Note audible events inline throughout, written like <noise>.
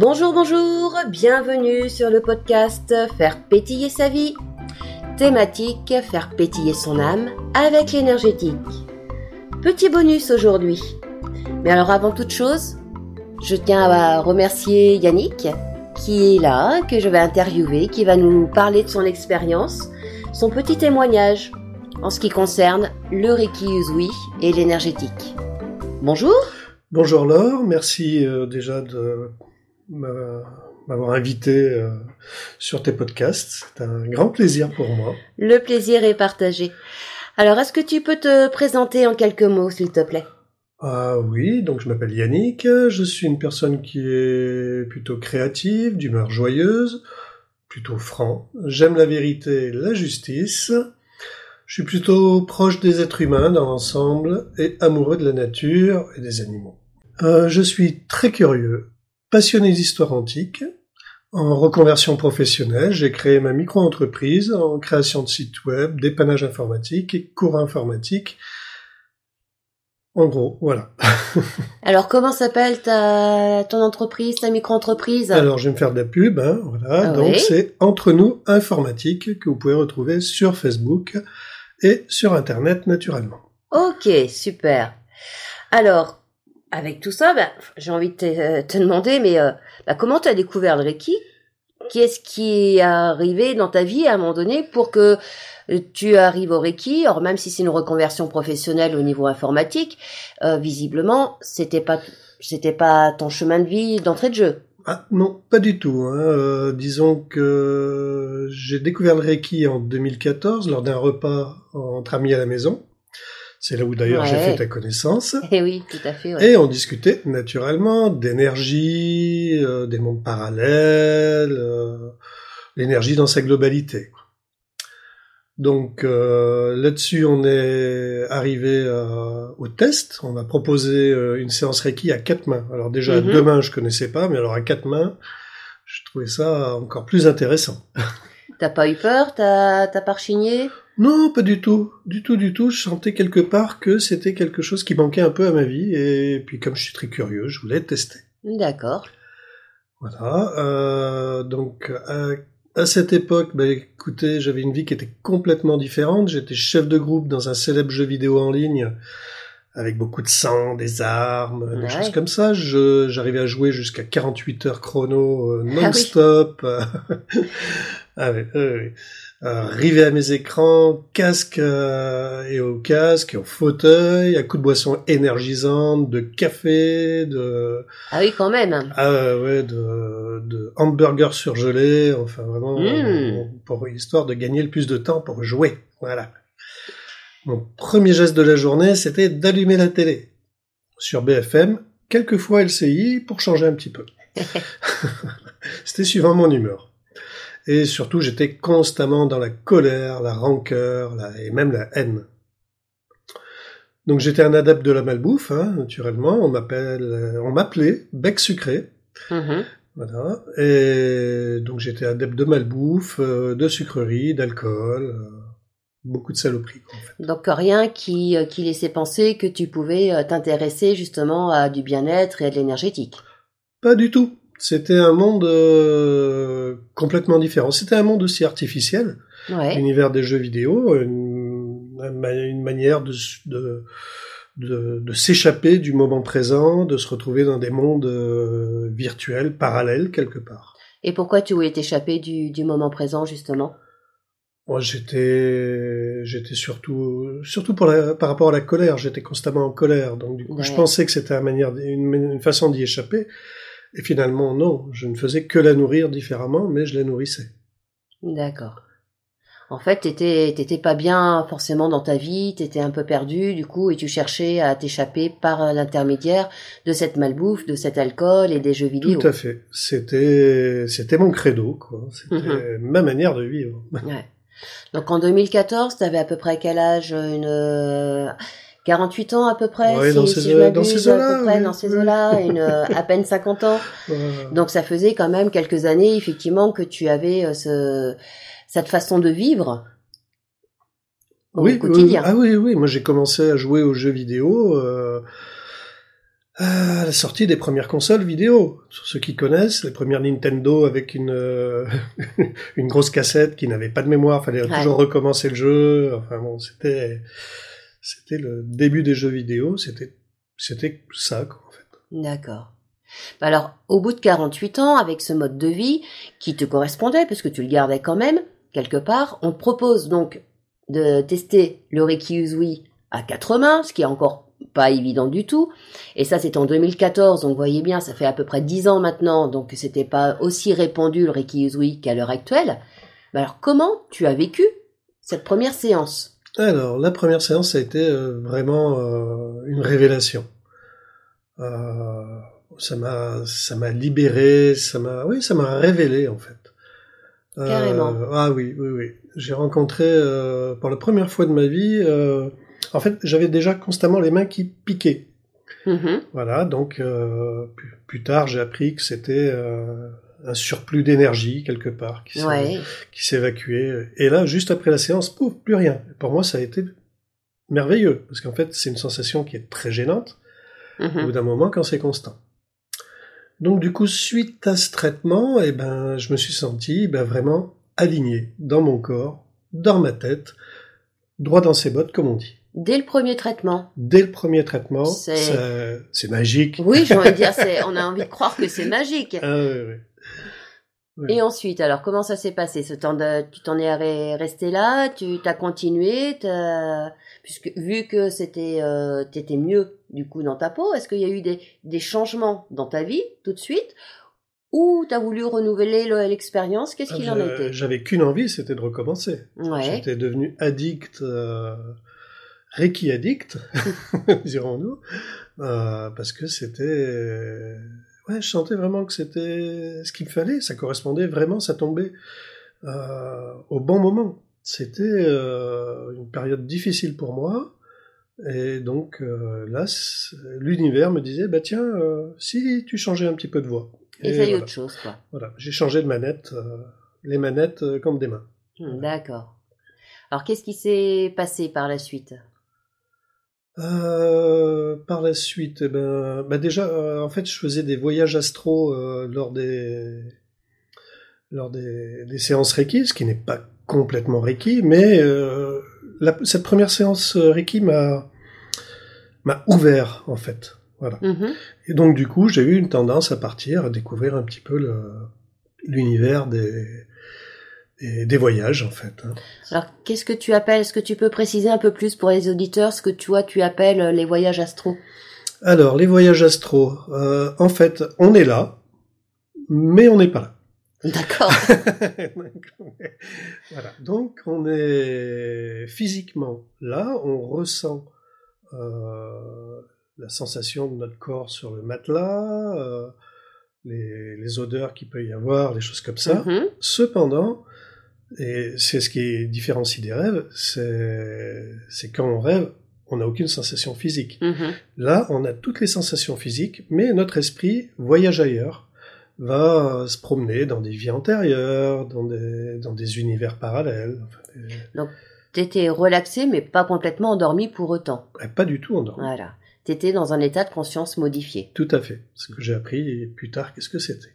Bonjour, bonjour, bienvenue sur le podcast Faire pétiller sa vie. Thématique Faire pétiller son âme avec l'énergétique. Petit bonus aujourd'hui. Mais alors avant toute chose, je tiens à remercier Yannick qui est là, que je vais interviewer, qui va nous parler de son expérience, son petit témoignage en ce qui concerne le Reiki Uzui et l'énergétique. Bonjour Bonjour Laure, merci euh, déjà de m'avoir invité euh, sur tes podcasts. C'est un grand plaisir pour moi. Le plaisir est partagé. Alors, est-ce que tu peux te présenter en quelques mots, s'il te plaît? Ah oui, donc je m'appelle Yannick, je suis une personne qui est plutôt créative, d'humeur joyeuse, plutôt franc. J'aime la vérité, la justice. Je suis plutôt proche des êtres humains dans l'ensemble et amoureux de la nature et des animaux. Euh, je suis très curieux, passionné d'histoire antique. En reconversion professionnelle, j'ai créé ma micro-entreprise en création de sites web, dépannage informatique et cours informatique. En gros, voilà. <laughs> Alors, comment s'appelle ta ton entreprise, ta micro-entreprise? Alors, je vais me faire de la pub, hein, voilà. Ah Donc, oui. c'est Entre nous informatique que vous pouvez retrouver sur Facebook et sur Internet naturellement. Ok, super. Alors, avec tout ça, ben, j'ai envie de te, te demander, mais euh, ben, comment tu as découvert le Reiki? Qu'est-ce qui est arrivé dans ta vie à un moment donné pour que euh, tu arrives au Reiki? Alors même si c'est une reconversion professionnelle au niveau informatique, euh, visiblement, c'était pas c'était pas ton chemin de vie d'entrée de jeu. Ah non, pas du tout. hein. Euh, disons que j'ai découvert le Reiki en 2014 lors d'un repas entre amis à la maison. C'est là où d'ailleurs j'ai fait ta connaissance. <laughs> Eh oui, tout à fait. ouais. Et on discutait naturellement d'énergie, euh, des mondes parallèles, euh, l'énergie dans sa globalité. Donc euh, là-dessus, on est arrivé au test. On a proposé une séance Reiki à quatre mains. Alors déjà à Mhm. deux mains, je connaissais pas, mais alors à quatre mains, je trouvais ça encore plus intéressant. T'as pas eu peur? T'as t'as pas rechigné? Non, pas du tout, du tout, du tout. Je sentais quelque part que c'était quelque chose qui manquait un peu à ma vie, et puis comme je suis très curieux, je voulais tester. D'accord. Voilà. Euh, donc à, à cette époque, bah, écoutez, j'avais une vie qui était complètement différente. J'étais chef de groupe dans un célèbre jeu vidéo en ligne avec beaucoup de sang, des armes, des Ouais. choses comme ça. Je, j'arrivais à jouer jusqu'à 48 heures chrono euh, oui. non-stop. <laughs> ah oui, oui, oui. Euh, rivé à mes écrans, casque euh, et au casque, et au fauteuil, à coups de boissons énergisantes, de café, de Ah oui, quand même. ah ouais, de, de hamburgers surgelés, enfin vraiment Mm. pour histoire de gagner le plus de temps pour jouer. Voilà. Mon premier geste de la journée, c'était d'allumer la télé sur BFM, quelquefois LCI pour changer un petit peu. <laughs> c'était suivant mon humeur. Et surtout, j'étais constamment dans la colère, la rancœur, la- et même la haine. Donc j'étais un adepte de la malbouffe, hein, naturellement. On m'appelle, euh, on m'appelait bec sucré. Mhm. Voilà. Et donc j'étais adepte de malbouffe, euh, de sucreries, d'alcool, euh, beaucoup de saloperies. quoi, en fait. Donc rien qui, qui laissait penser que tu pouvais t'intéresser justement à du bien-être et à de l'énergétique. Pas du tout. C'était un monde euh, complètement différent. C'était un monde aussi artificiel, Ouais. l'univers des jeux vidéo, une, une manière de, de, de, de s'échapper du moment présent, de se retrouver dans des mondes euh, virtuels, parallèles quelque part. Et pourquoi tu voulais t'échapper du, du moment présent justement? Moi, j'étais, j'étais surtout, surtout pour la, par rapport à la colère. J'étais constamment en colère. Donc, du coup, je pensais que c'était une manière, une, une façon d'y échapper. Et finalement, non. Je ne faisais que la nourrir différemment, mais je la nourrissais. D'accord. En fait, t'étais t'étais pas bien forcément dans ta vie, t'étais un peu perdu du coup, et tu cherchais à t'échapper par l'intermédiaire de cette malbouffe, de cet alcool et des jeux vidéo. Tout à fait. C'était, c'était mon credo, quoi. C'était ma manière de vivre. Ouais. Donc en 2014, t'avais à peu près quel âge Une 48 ans à peu près, Ouais, si, dans si ces- je dans m'abuse, ces eaux-là, près oui, dans ces eaux-là, une euh, à peine 50 ans. <laughs> Voilà. Donc ça faisait quand même quelques années effectivement que tu avais euh, ce cette façon de vivre au quotidien. oui, ah oui, oui. Moi, j'ai commencé à jouer aux jeux vidéo euh, à la sortie des premières consoles vidéo. Sur ceux qui connaissent, les premières Nintendo avec une euh, <laughs> une grosse cassette qui n'avait pas de mémoire, fallait Ouais. toujours recommencer le jeu. Enfin bon, c'était c'était le début des jeux vidéo. C'était c'était ça quoi, en fait. D'accord. Bah Alors, au bout de 48 ans, avec ce mode de vie qui te correspondait, parce que tu le gardais quand même, quelque part, on te propose donc de tester le Reiki Usui à quatre mains, ce qui est encore pas évident du tout. Et ça, c'est en 2014, donc vous voyez bien, ça fait à peu près 10 ans maintenant, donc c'était pas aussi répandu le Reiki Usui qu'à l'heure actuelle. Bah alors, comment tu as vécu cette première séance? Alors, la première séance, a été euh, vraiment euh, une révélation. Euh, ça m'a, ça m'a libéré, ça m'a, oui, ça m'a révélé en fait. Euh, Carrément. ah oui, oui, oui. J'ai rencontré euh, pour la première fois de ma vie. euh, en fait, j'avais déjà constamment les mains qui piquaient. Mhm. Voilà, donc plus, plus tard, j'ai appris que c'était un surplus d'énergie quelque part qui s'est- Ouais. s'évacuait. Et là, juste après la séance, pouf, plus rien. Pour moi, ça a été merveilleux, parce qu'en fait, c'est une sensation qui est très gênante au Mhm. bout d'un moment quand c'est constant. Donc du coup, suite à ce traitement, eh ben, je me suis senti ben, vraiment aligné dans mon corps, dans ma tête, droit dans ses bottes, comme on dit. Dès le premier traitement. Dès le premier traitement, C'est- magique. Oui, j'ai envie de dire, <laughs> on a envie de croire que c'est magique. Ah, oui, oui. Et ensuite, alors, comment ça s'est passé? Ce temps de, Tu t'en es re- resté là? Tu t'as continué? Puisque vu que c'était, euh, t'étais mieux du coup dans ta peau, est-ce qu'il y a eu des, des changements dans ta vie tout de suite? Ou t'as voulu renouveler le- l'expérience? Qu'est-ce qu'il Ah, en était? J'avais qu'une envie, c'était de recommencer. Ouais. J'étais devenu addict, euh, Reiki addict, <laughs> <laughs> dirons-nous, euh, parce que c'était, ouais, je sentais vraiment que c'était ce qu'il me fallait, ça correspondait vraiment, ça tombait euh, au bon moment. C'était euh, une période difficile pour moi, et donc euh, là, l'univers me disait, bah tiens, si tu changeais un petit peu de voix. Et voilà, autre chose, quoi. voilà. j'ai changé de manette, les manettes comme des mains. D'accord. Alors, qu'est-ce qui s'est passé par la suite? Euh, par la suite, eh ben, bah déjà, euh, en fait, je faisais des voyages astro euh, lors des lors des, des séances Reiki, ce qui n'est pas complètement Reiki, mais la- cette première séance Reiki m'a m'a ouvert en fait, voilà. Mhm. Et donc du coup, j'ai eu une tendance à partir, à découvrir un petit peu l'univers des, des des voyages en fait. hein. Alors, qu'est-ce que tu appelles Est-ce que tu peux préciser un peu plus pour les auditeurs ce que toi tu appelles euh, les voyages astro? Alors, les voyages astro, euh, en fait, on est là, mais on n'est pas là. D'accord. <laughs> voilà. Donc, on est physiquement là, on ressent euh, la sensation de notre corps sur le matelas, euh, les, les odeurs qu'il peut y avoir, les choses comme ça. Mhm. Cependant, et c'est ce qui différencie des rêves, c'est quand on rêve, on n'a aucune sensation physique. Mhm. Là, on a toutes les sensations physiques, mais notre esprit voyage ailleurs, va se promener dans des vies antérieures, dans des, dans des univers parallèles. Des- T'étais relaxé, mais pas complètement endormi pour autant. eh, pas du tout endormi. Voilà. T'étais dans un état de conscience modifié. Tout à fait. Ce que j'ai appris plus tard, qu'est-ce que c'était.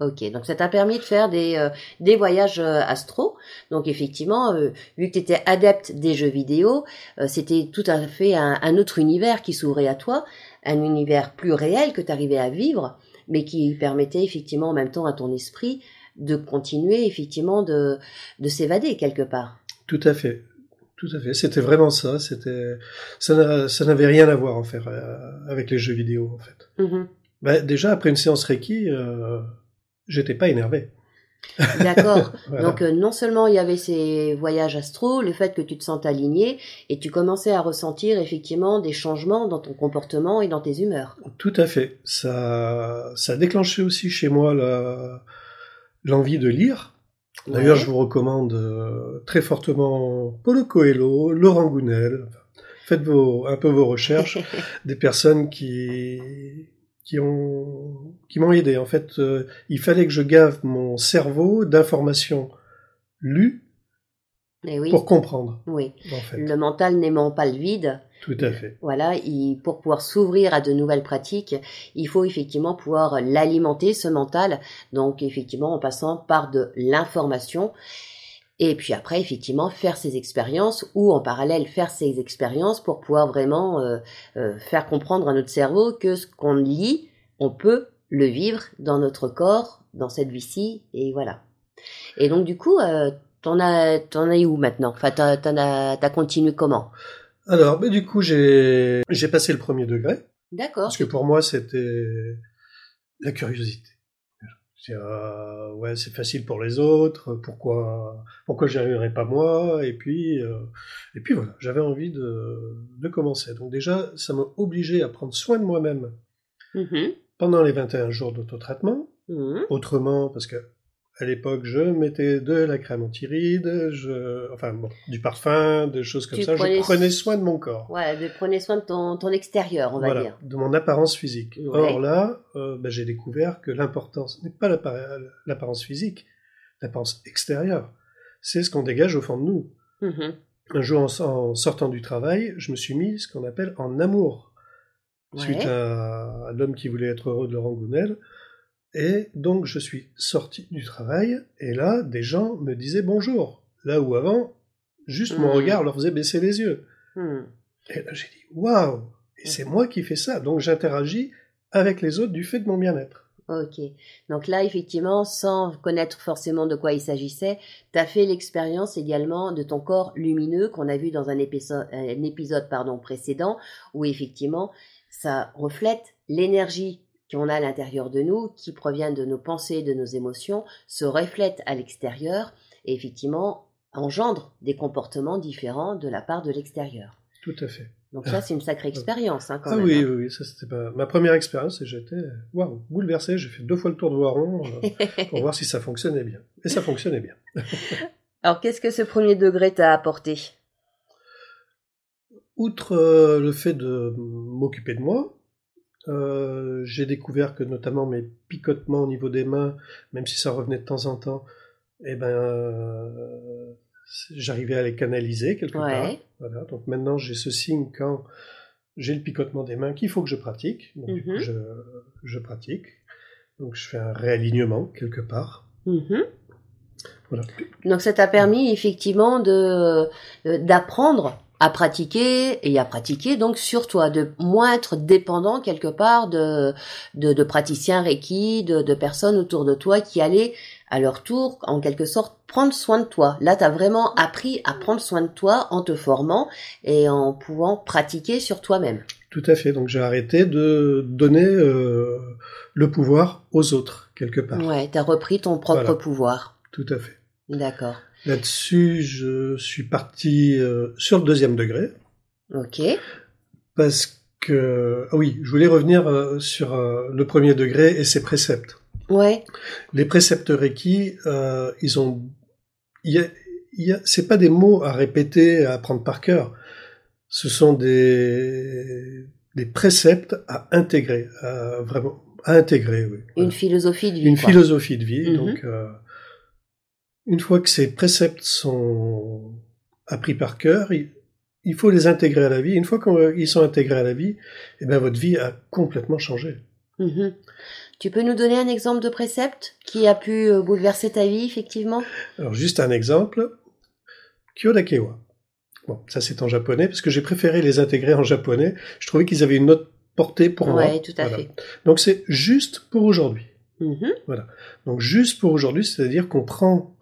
Ok, donc ça t'a permis de faire des, euh, des voyages euh, astro. Donc effectivement, euh, vu que tu étais adepte des jeux vidéo, euh, c'était tout à fait un, un autre univers qui s'ouvrait à toi, un univers plus réel que tu arrivais à vivre, mais qui permettait effectivement en même temps à ton esprit de continuer effectivement de, de s'évader quelque part. Tout à fait. Tout à fait. C'était vraiment ça. C'était, ça n'a- ça n'avait rien à voir en fait avec les jeux vidéo en fait. Mhm. Bah, déjà après une séance Reiki, j'étais pas énervé. <laughs> D'accord. Voilà. Donc euh, non seulement il y avait ces voyages astro, le fait que tu te sentes aligné et tu commençais à ressentir effectivement des changements dans ton comportement et dans tes humeurs. Tout à fait. Ça, ça a déclenché aussi chez moi l'envie de lire. D'ailleurs, Ouais. je vous recommande euh, très fortement Paulo Coelho, Laurent Gounel. Faites vos, un peu vos recherches. <laughs> des personnes qui qui ont qui m'ont aidé. En fait, euh, il fallait que je gave mon cerveau d'informations lues Eh oui. pour comprendre. Oui. En fait. Le mental n'aimant pas le vide, Tout à fait. Voilà, il, pour pouvoir s'ouvrir à de nouvelles pratiques, il faut effectivement pouvoir l'alimenter, ce mental, donc effectivement en passant par de l'information. Et puis après, effectivement, faire ses expériences ou en parallèle faire ses expériences pour pouvoir vraiment euh, euh, faire comprendre à notre cerveau que ce qu'on lit, on peut le vivre dans notre corps, dans cette vie-ci, et voilà. Et donc du coup, euh, t'en as, t'en as où maintenant? Enfin, t'as, t'en as, t'as continué comment? Alors, mais du coup, j'ai j'ai passé le premier degré D'accord. parce que pour moi, c'était la curiosité. C'est euh, ouais, c'est facile pour les autres. Pourquoi pourquoi j'y arriverais pas moi Et puis euh, et puis voilà, j'avais envie de de commencer. Donc déjà, ça m'a obligé à prendre soin de moi-même Mhm. pendant les 21 jours d'autotraitement. Mhm. Autrement, parce que à l'époque, je mettais de la crème anti-rides, je, enfin bon, du parfum, des choses comme Tu ça. prenais- Je prenais soin de mon corps. Ouais, de prenez soin de ton, ton extérieur, on va voilà, dire. de mon apparence physique. Ouais. Or là, euh, ben, j'ai découvert que l'importance n'est pas l'apparence physique, l'apparence extérieure. C'est ce qu'on dégage au fond de nous. Mhm. Un jour, en, en sortant du travail, je me suis mis ce qu'on appelle en amour. Suite à l'homme qui voulait être heureux de Laurent Gounel. Et donc, je suis sorti du travail, et là, des gens me disaient bonjour. Là où avant, juste mon Mhm. regard leur faisait baisser les yeux. Mhm. Et là, j'ai dit waouh! Et c'est moi qui fais ça. Donc, j'interagis avec les autres du fait de mon bien-être. Ok. Donc là, effectivement, sans connaître forcément de quoi il s'agissait, tu as fait l'expérience également de ton corps lumineux qu'on a vu dans un épisode, un épisode pardon, précédent, où effectivement, ça reflète l'énergie qu'on a à l'intérieur de nous, qui provient de nos pensées, de nos émotions, se reflète à l'extérieur et effectivement engendre des comportements différents de la part de l'extérieur. Tout à fait. Donc ça, c'est une sacrée <laughs> expérience hein, quand ah même. oui, hein. oui, oui, ça c'était pas ma première expérience et j'étais waouh, bouleversé. J'ai fait deux fois le tour de Voiron euh, <laughs> pour voir si ça fonctionnait bien. Et ça fonctionnait bien. <laughs> Alors, qu'est-ce que ce premier degré t'a apporté? Outre euh, le fait de m'occuper de moi, euh, j'ai découvert que notamment mes picotements au niveau des mains, même si ça revenait de temps en temps, eh ben, euh, j'arrivais à les canaliser quelque Ouais. part. Voilà. Donc maintenant, j'ai ce signe quand j'ai le picotement des mains qu'il faut que je pratique. Donc du coup, Mhm. je, je pratique. Donc je fais un réalignement quelque part. Mhm. Voilà. Donc ça t'a permis effectivement de de- d'apprendre à pratiquer et à pratiquer donc sur toi, de moins être dépendant quelque part de de, de praticiens Reiki, de, de personnes autour de toi qui allaient à leur tour en quelque sorte prendre soin de toi. Là, tu as vraiment appris à prendre soin de toi en te formant et en pouvant pratiquer sur toi-même. Tout à fait. Donc j'ai arrêté de donner euh, le pouvoir aux autres quelque part. Ouais, tu as repris ton propre Voilà. pouvoir. Tout à fait. D'accord. Là-dessus, je suis parti euh, sur le deuxième degré OK. parce que ah oui, je voulais revenir euh, sur euh, le premier degré et ses préceptes. Ouais. Les préceptes Reiki, ils ont, il y a, il y a, c'est pas des mots à répéter, à apprendre par cœur. Ce sont des des préceptes à intégrer, à vraiment à intégrer, oui. Une Voilà. philosophie de vie. une quoi. philosophie de vie. Mhm. Donc, une fois que ces préceptes sont appris par cœur, il, faut les intégrer à la vie. Une fois qu'ils sont intégrés à la vie, eh ben votre vie a complètement changé. Mhm. Tu peux nous donner un exemple de précepte qui a pu euh, bouleverser ta vie, effectivement? Alors, juste un exemple. Kyodakewa. Bon, ça c'est en japonais, parce que j'ai préféré les intégrer en japonais. Je trouvais qu'ils avaient une autre portée pour moi. Oui, tout à Voilà. fait. Donc c'est juste pour aujourd'hui. Mhm. Donc juste pour aujourd'hui, c'est-à-dire qu'on prend,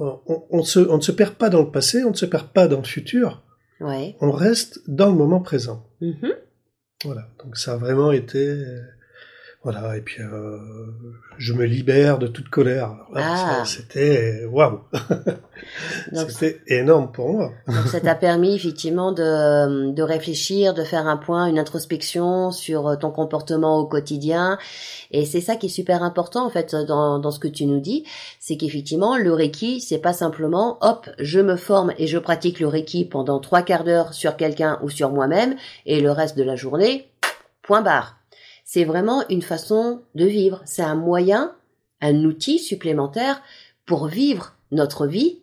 on, on, se, on ne se perd pas dans le passé, on ne se perd pas dans le futur, Ouais. on reste dans le moment présent. Mhm. Voilà. Donc ça a vraiment été, euh, voilà. Et puis euh, je me libère de toute colère. Ah. C'était waouh, <laughs> c'était énorme pour moi. donc ça t'a permis effectivement de, de réfléchir, de faire un point, une introspection sur euh, ton comportement au quotidien. Et c'est ça qui est super important en fait dans, dans ce que tu nous dis, c'est qu'effectivement le Reiki, c'est pas simplement hop, je me forme et je pratique le Reiki pendant trois quarts d'heure sur quelqu'un ou sur moi-même et le reste de la journée, point barre. C'est vraiment une façon de vivre. C'est un moyen, un outil supplémentaire pour vivre notre vie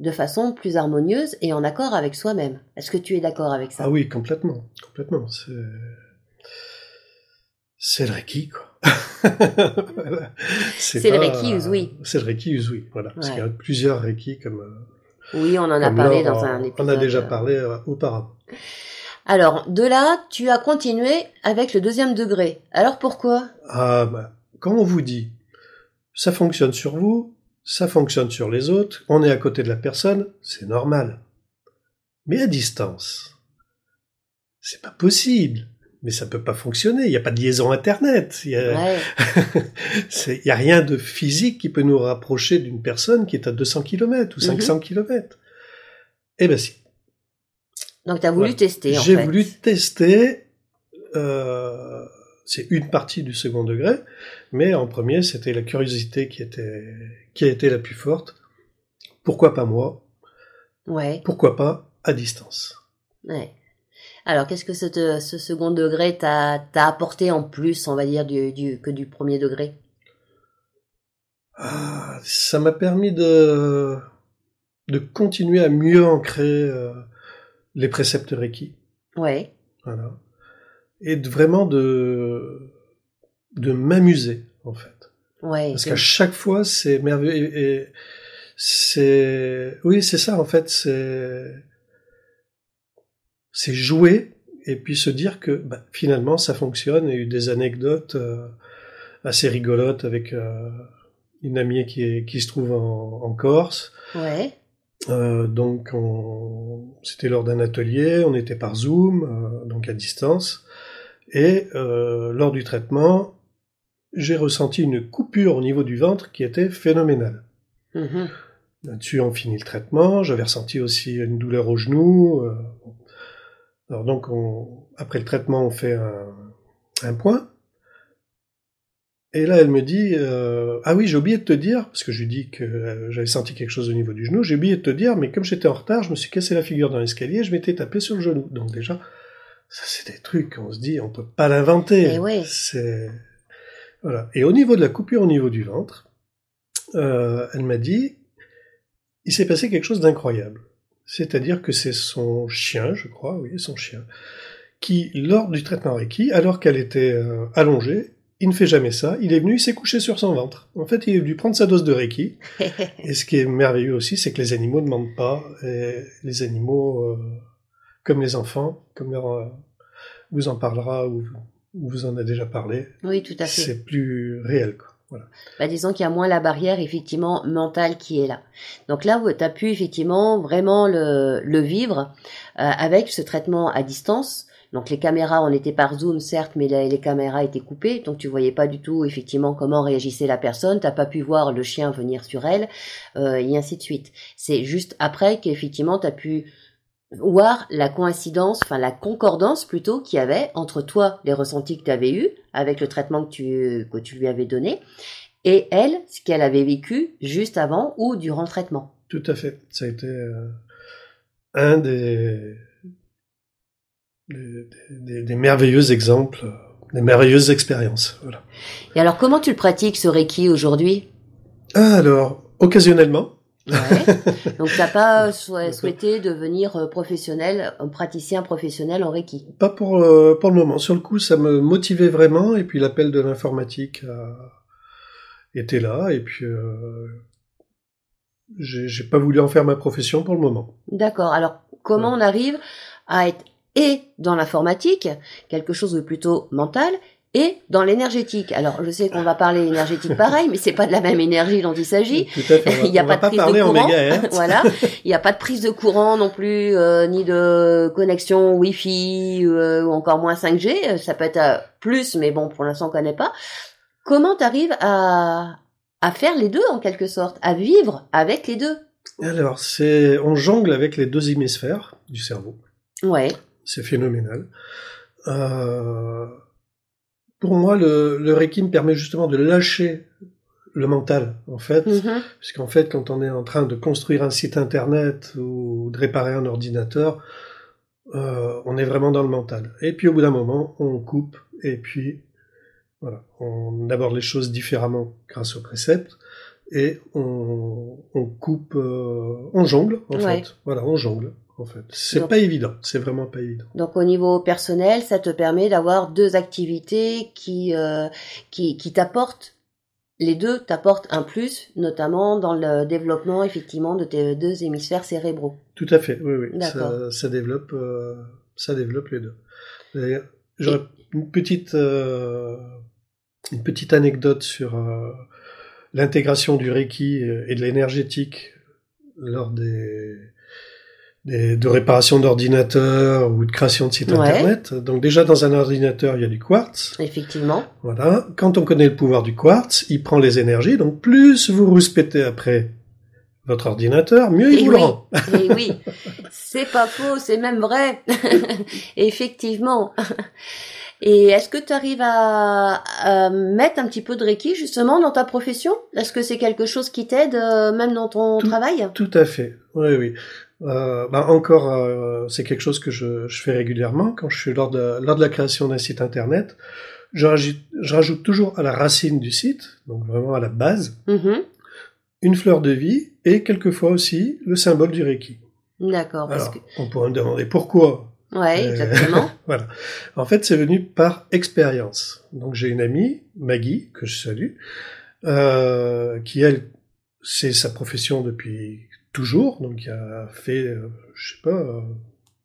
de façon plus harmonieuse et en accord avec soi-même. Est-ce que tu es d'accord avec ça? Ah oui, complètement, complètement. C'est c'est le Reiki, quoi. <laughs> C'est le Reiki Usui. C'est le Reiki Usui, voilà. Parce qu'il y a plusieurs Reiki comme. euh, Oui, on en a parlé dans un épisode. On a déjà parlé euh, auparavant. Alors, de là, tu as continué avec le deuxième degré. Alors pourquoi? Ah, bah, quand on vous dit, ça fonctionne sur vous, ça fonctionne sur les autres, on est à côté de la personne, c'est normal. Mais à distance, c'est pas possible. Mais ça peut pas fonctionner. Il n'y a pas de liaison internet. Il y a, Ouais. <laughs> rien de physique qui peut nous rapprocher d'une personne qui est à 200 km ou 500 km. Eh ben si. Donc tu as voulu Ouais. tester en J'ai fait. voulu tester. euh, c'est une partie du second degré, mais en premier, c'était la curiosité qui était qui a été la plus forte. Pourquoi pas moi? Ouais. Pourquoi pas à distance? Ouais. Alors, qu'est-ce que ce, te- ce second degré t'a t'a apporté en plus, on va dire, du, du, que du premier degré? Ah, ça m'a permis de de continuer à mieux ancrer euh, les préceptes Reiki. Ouais. Voilà. Et de, vraiment de, de m'amuser, en fait. Ouais. Parce qu'à chaque fois, c'est merveilleux. Et, et c'est, oui, c'est ça, en fait, c'est, c'est jouer et puis se dire que, bah, finalement, ça fonctionne. Il y a eu des anecdotes euh, assez rigolotes avec euh, une amie qui, est, qui se trouve en, en Corse. Ouais. Euh, donc, on... c'était lors d'un atelier, on était par Zoom, euh, donc à distance, et euh, lors du traitement, j'ai ressenti une coupure au niveau du ventre qui était phénoménale. Mhm. Là-dessus, on finit le traitement. J'avais ressenti aussi une douleur au genou. Alors donc, on... après le traitement, on fait un, un point. Et là, elle me dit euh, ah oui, j'ai oublié de te dire parce que je lui dis que euh, j'avais senti quelque chose au niveau du genou. J'ai oublié de te dire, mais comme j'étais en retard, je me suis cassé la figure dans l'escalier. Je m'étais tapé sur le genou. Donc déjà, ça c'est des trucs. On se dit, on peut pas l'inventer. Eh ouais. C'est voilà. Et au niveau de la coupure au niveau du ventre, euh, elle m'a dit il s'est passé quelque chose d'incroyable. C'est-à-dire que c'est son chien, je crois, oui, son chien, qui, lors du traitement Reiki, alors qu'elle était euh, allongée, il ne fait jamais ça, il est venu, il s'est couché sur son ventre. En fait, il est venu prendre sa dose de Reiki. <laughs> Et ce qui est merveilleux aussi, c'est que les animaux ne mentent pas. Et les animaux, euh, comme les enfants, comme leur, euh, vous en parlera ou ou vous en a déjà parlé, Oui, tout à fait. c'est plus réel. Quoi. Voilà. Bah, disons qu'il y a moins la barrière, effectivement, mentale qui est là. Donc là tu as pu, effectivement, vraiment le, le vivre euh, avec ce traitement à distance. Donc les caméras, on était par Zoom, certes, mais les, caméras étaient coupées, donc tu voyais pas du tout, effectivement, comment réagissait la personne. T'as pas pu voir le chien venir sur elle, euh, et ainsi de suite. C'est juste après qu'effectivement, tu as pu voir la coïncidence, enfin la concordance plutôt qu'il y avait entre toi, les ressentis que tu avais eus avec le traitement que tu, que tu lui avais donné, et elle, ce qu'elle avait vécu juste avant ou durant le traitement. Tout à fait. Ça a été euh, un des, des, des- des merveilleux exemples, des merveilleuses expériences. Voilà. Et alors, comment tu le pratiques, ce Reiki, aujourd'hui? Alors, occasionnellement, Ouais. <laughs> Donc, t'as pas sou- souhaité devenir euh, professionnel, un praticien professionnel en Reiki? Pas pour, euh, pour le moment. Sur le coup, ça me motivait vraiment, et puis l'appel de l'informatique était là, et puis euh, j'ai j'ai pas voulu en faire ma profession pour le moment. D'accord. Alors, comment on arrive à être et dans l'informatique, quelque chose de plutôt mental, et dans l'énergétique Alors, je sais qu'on va parler énergétique <laughs> pareil, mais c'est pas de la même énergie dont il s'agit. <laughs> Il y a on pas de pas prise de parler en courant. mégahertz. <laughs> voilà. Il n'y a pas de prise de courant non plus, euh, ni de connexion Wi-Fi, euh, ou encore moins 5G. Euh, Ça peut être euh, plus, mais bon, pour l'instant, on connaît pas. Comment t'arrives à, à faire les deux, en quelque sorte, à vivre avec les deux? Alors, c'est, on jongle avec les deux hémisphères du cerveau. Ouais. C'est phénoménal. Euh, pour moi, le, le Reiki me permet justement de lâcher le mental, en fait. Mhm. Puisqu'en fait, quand on est en train de construire un site internet ou de réparer un ordinateur, euh, on est vraiment dans le mental. Et puis au bout d'un moment, on coupe et puis voilà, on aborde les choses différemment grâce aux préceptes. et on, on coupe, euh, on jongle en Ouais. fait. Voilà, on jongle en fait. C'est Donc- pas évident, c'est vraiment pas évident. Donc au niveau personnel, ça te permet d'avoir deux activités qui euh, qui, qui t'apportent les deux t'apportent un plus, notamment dans le développement effectivement de tes deux hémisphères cérébraux. Tout à fait, oui, oui. Ça, ça développe, euh, ça développe les deux. D'ailleurs, J'aurais une petite, euh, une petite anecdote sur l'intégration du Reiki et de l'énergétique lors des, des de réparation d'ordinateurs ou de création de sites Ouais. internet. Donc déjà dans un ordinateur, il y a du quartz. Effectivement. Voilà. Quand on connaît le pouvoir du quartz, il prend les énergies. Donc plus vous rouspétez après votre ordinateur, mieux il Et vous oui. le rend. Et oui, c'est pas faux, c'est même vrai. <laughs> Effectivement. Et est-ce que tu arrives à, à mettre un petit peu de Reiki justement dans ta profession? Est-ce que c'est quelque chose qui t'aide euh, même dans ton Tout- travail? Tout à fait. Oui, oui. Euh, bah, encore, euh, c'est quelque chose que je, je fais régulièrement quand je suis lors de, lors de la création d'un site internet. Je rajoute, je rajoute toujours à la racine du site, donc vraiment à la base, Mhm. une fleur de vie et quelquefois aussi le symbole du Reiki. D'accord, que on pourrait me demander pourquoi. ouais, Euh, exactement. <laughs> Voilà. En fait, c'est venu par expérience. Donc, j'ai une amie, Maggie, que je salue, euh, qui elle, c'est sa profession depuis toujours, donc qui a fait, euh, je sais pas, euh,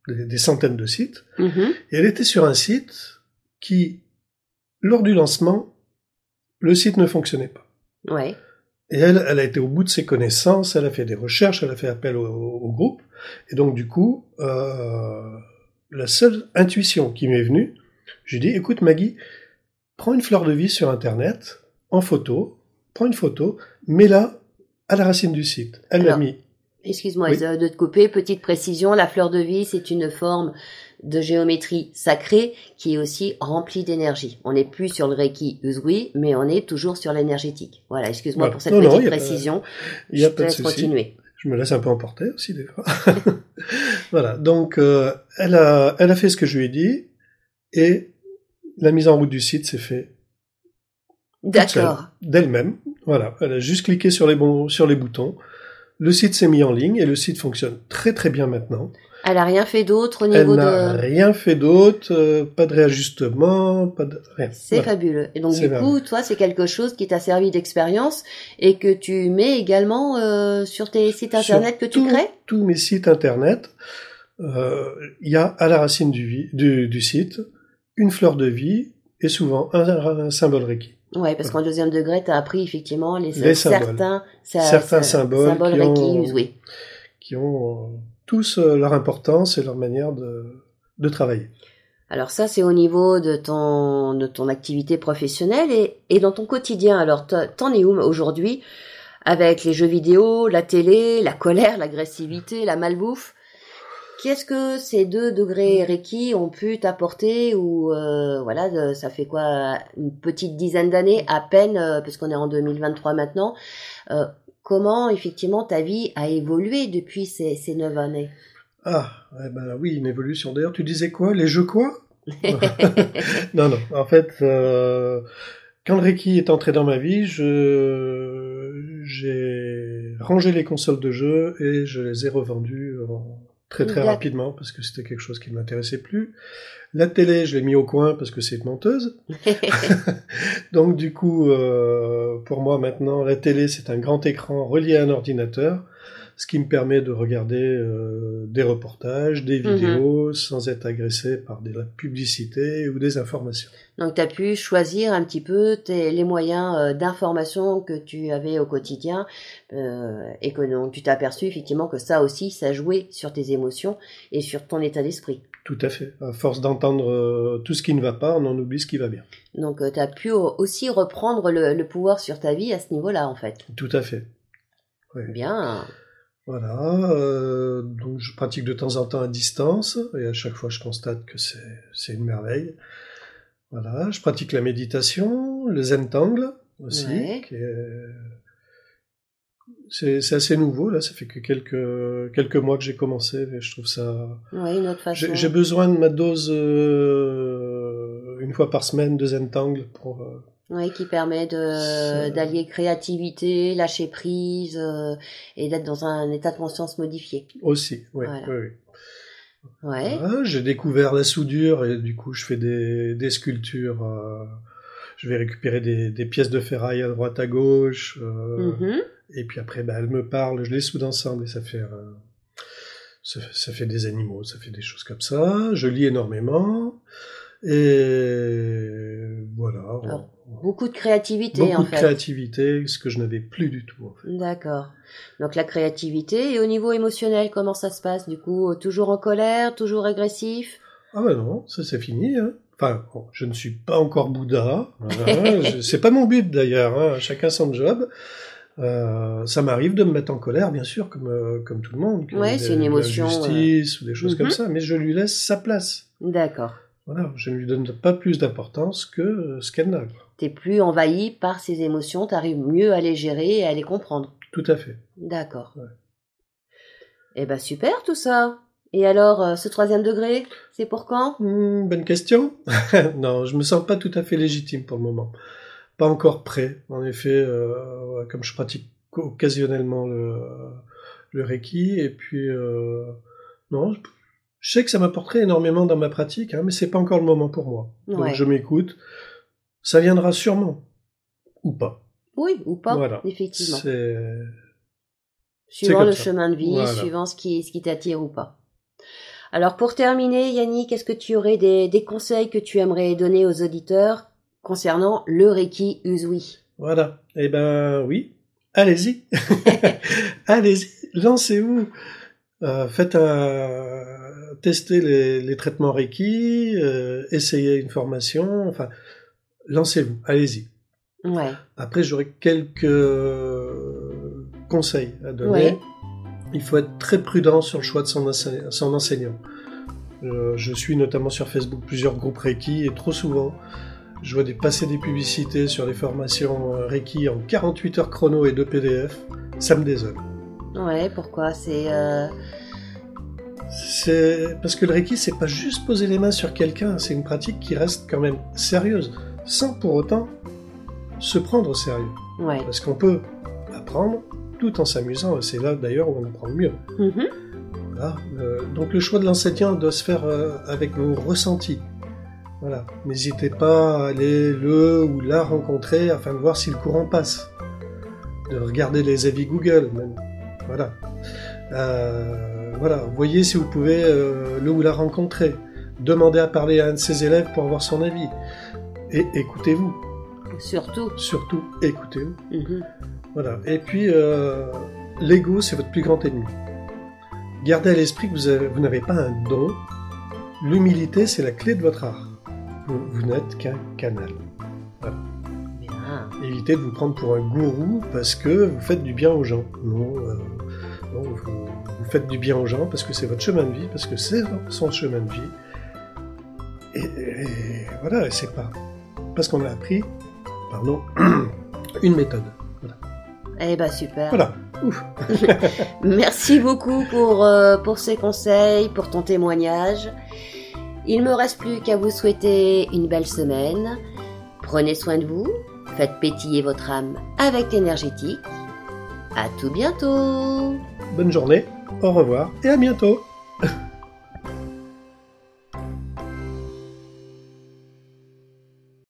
des, des centaines de sites. Mhm. Et elle était sur un site qui, lors du lancement, le site ne fonctionnait pas. Ouais. Et elle, elle a été au bout de ses connaissances, elle a fait des recherches, elle a fait appel au, au groupe. Et donc, du coup, euh, la seule intuition qui m'est venue, j'ai dit, écoute Maggie, prends une fleur de vie sur Internet, en photo, prends une photo, mets-la à la racine du site. Elle l'a mis. Excuse-moi Oui. de te couper. Petite précision, la fleur de vie, c'est une forme de géométrie sacrée qui est aussi remplie d'énergie. On n'est plus sur le Reiki Usui, mais on est toujours sur l'énergétique. Voilà, excuse-moi Voilà. pour cette Non, non, petite pas- précision. Il n'y a Je pas de continuer. Je me laisse un peu emporter aussi des fois. <laughs> voilà. Donc, euh, elle a, elle a fait ce que je lui ai dit et la mise en route du site s'est fait toute seule, D'accord. d'elle-même. Voilà, elle a juste cliqué sur les bons, sur les boutons. Le site s'est mis en ligne et le site fonctionne très très bien maintenant. Elle a rien fait d'autre au Elle niveau n'a de... rien fait d'autre, euh, pas de réajustement, pas de rien. C'est Voilà. fabuleux. Et donc du coup, toi, c'est quelque chose qui t'a servi d'expérience et que tu mets également euh, sur tes sites Sur internet que tu crées? Tous mes sites internet, euh, il y a à la racine du, du site une fleur de vie et souvent un, un symbole Reiki. Ouais, parce qu'en deuxième degré, tu as appris effectivement les, Les symboles. certains, ça- Certains ça- symboles qui ont- Usui. qui ont euh, tous euh, leur importance et leur manière de, de travailler. Alors ça, c'est au niveau de ton, de ton activité professionnelle et, et dans ton quotidien. Alors, t'en es où aujourd'hui avec les jeux vidéo, la télé, la colère, l'agressivité, la malbouffe? Qu'est-ce que ces deux degrés Reiki ont pu t'apporter ou euh, voilà, de- ça fait quoi une petite dizaine d'années à peine, euh, parce qu'on est en 2023 maintenant. Euh, comment effectivement ta vie a évolué depuis ces, ces neuf années? Ah, eh ben oui, une évolution. D'ailleurs, tu disais quoi? Les jeux quoi? <laughs> <laughs> Non, non. En fait, euh, quand le Reiki est entré dans ma vie, je j'ai rangé les consoles de jeux et je les ai revendues en- très très rapidement parce que c'était quelque chose qui ne m'intéressait plus. La télé, je l'ai mis au coin parce que c'est une menteuse. <laughs> <laughs> Donc du coup, euh, pour moi maintenant, la télé c'est un grand écran relié à un ordinateur, ce qui me permet de regarder euh, des reportages, des Mhm. vidéos, sans être agressé par de la publicité ou des informations. Donc, tu as pu choisir un petit peu tes, les moyens euh, d'information que tu avais au quotidien euh, et que donc, tu t'es aperçu effectivement que ça aussi, ça jouait sur tes émotions et sur ton état d'esprit. Tout à fait. À force d'entendre tout ce qui ne va pas, on en oublie ce qui va bien. Donc, tu as pu au- aussi reprendre le, le pouvoir sur ta vie à ce niveau-là, en fait. Tout à fait. Bien. Voilà. euh, donc je pratique de temps en temps à distance et à chaque fois je constate que c'est une merveille. Voilà. Je pratique la méditation, le Zentangle aussi, Ouais. est c'est assez nouveau là. Ça fait que quelques quelques mois que j'ai commencé, mais je trouve ça. Oui, une autre façon. J'ai j'ai besoin de ma dose euh, une fois par semaine de Zentangle pour euh, Oui, qui permet de d'allier créativité, lâcher prise euh, et d'être dans un état de conscience modifié. Aussi, oui. Voilà. oui, oui. Ouais. Voilà, J'ai découvert la soudure et du coup je fais des, des sculptures. euh, je vais récupérer des, des pièces de ferraille à droite à gauche. euh, Mhm. Et puis après, bah, elles me parlent, je les soude ensemble et ça fait, ça, ça fait des animaux, ça fait des choses comme ça. Je lis énormément. Et voilà. Alors, Beaucoup de créativité Beaucoup en de fait. créativité, ce que je n'avais plus du tout. En fait. D'accord. Donc la créativité et au niveau émotionnel, comment ça se passe du coup? Toujours en colère, toujours agressif? Ah ben non, ça c'est fini. Hein. Enfin, bon, je ne suis pas encore Bouddha. Voilà, <laughs> je- c'est pas mon but d'ailleurs. Hein. Chacun son job. Euh, ça m'arrive de me mettre en colère, bien sûr, comme euh, comme tout le monde. Ouais, c'est une de la émotion, ou des choses Mhm. comme ça. Mais je lui laisse sa place. D'accord. Voilà, je ne lui donne pas plus d'importance que euh, ce qu'elle n'a. T'es plus envahi par ces émotions, t'arrives mieux à les gérer et à les comprendre. Tout à fait. D'accord. Ouais. Eh ben super tout ça. Et alors, euh, ce troisième degré, c'est pour quand? Hmm, bonne question. <laughs> non, je me sens pas tout à fait légitime pour le moment. Pas encore prêt. En effet, euh, comme je pratique occasionnellement le, le Reiki, et puis euh, non, je, je sais que ça m'apporterait énormément dans ma pratique, hein, mais c'est pas encore le moment pour moi. Donc je m'écoute. Ça viendra sûrement ou pas. Oui, ou pas, Voilà. effectivement. C'est Suivant le ça. chemin de vie, Voilà. suivant ce qui, ce qui t'attire ou pas. Alors pour terminer, Yannick, est-ce que tu aurais des, des conseils que tu aimerais donner aux auditeurs concernant le Reiki Usui? Voilà. Eh ben oui, allez-y. <laughs> <laughs> allez-y, lancez-vous. Euh, faites un... tester les, les traitements Reiki, euh, essayez une formation, enfin, lancez-vous, allez-y. Ouais, Après, j'aurai quelques conseils à donner. Ouais. Il faut être très prudent sur le choix de son, ense- son enseignant. Euh, je suis notamment sur Facebook plusieurs groupes Reiki et trop souvent, je vois des, passer des publicités sur les formations euh, Reiki en 48 heures chrono et 2 PDF. Ça me désole. ouais, pourquoi? C'est euh, C'est parce que le Reiki, c'est pas juste poser les mains sur quelqu'un, c'est une pratique qui reste quand même sérieuse, sans pour autant se prendre au sérieux. ouais. Parce qu'on peut apprendre tout en s'amusant, c'est là d'ailleurs où on apprend le mieux. Mhm. Voilà. Euh, donc le choix de l'enseignant doit se faire euh, avec vos ressentis. Voilà. N'hésitez pas à aller le ou la rencontrer afin de voir si le courant passe. De regarder les avis Google même. Voilà. Euh, voilà. Voyez si vous pouvez euh, le ou la rencontrer. Demandez à parler à un de ses élèves pour avoir son avis. Et écoutez-vous. Surtout. Surtout, écoutez-vous. Mhm. Voilà. Et puis, euh, l'ego, c'est votre plus grand ennemi. Gardez à l'esprit que vous, avez- vous n'avez pas un don. L'humilité, c'est la clé de votre art. Vous, vous n'êtes qu'un canal. Bien. Évitez de vous prendre pour un gourou parce que vous faites du bien aux gens. Non, euh, vous, vous faites du bien aux gens parce que c'est votre chemin de vie, parce que c'est son chemin de vie. Et, et voilà, et c'est pas parce qu'on a appris, pardon, <clears throat> une méthode. Eh ben super. Voilà. Ouf. <laughs> Merci beaucoup pour, euh, pour ces conseils, pour ton témoignage. Il me reste plus qu'à vous souhaiter une belle semaine. Prenez soin de vous, faites pétiller votre âme avec l'énergétique. À tout bientôt bonne journée, au revoir et à bientôt.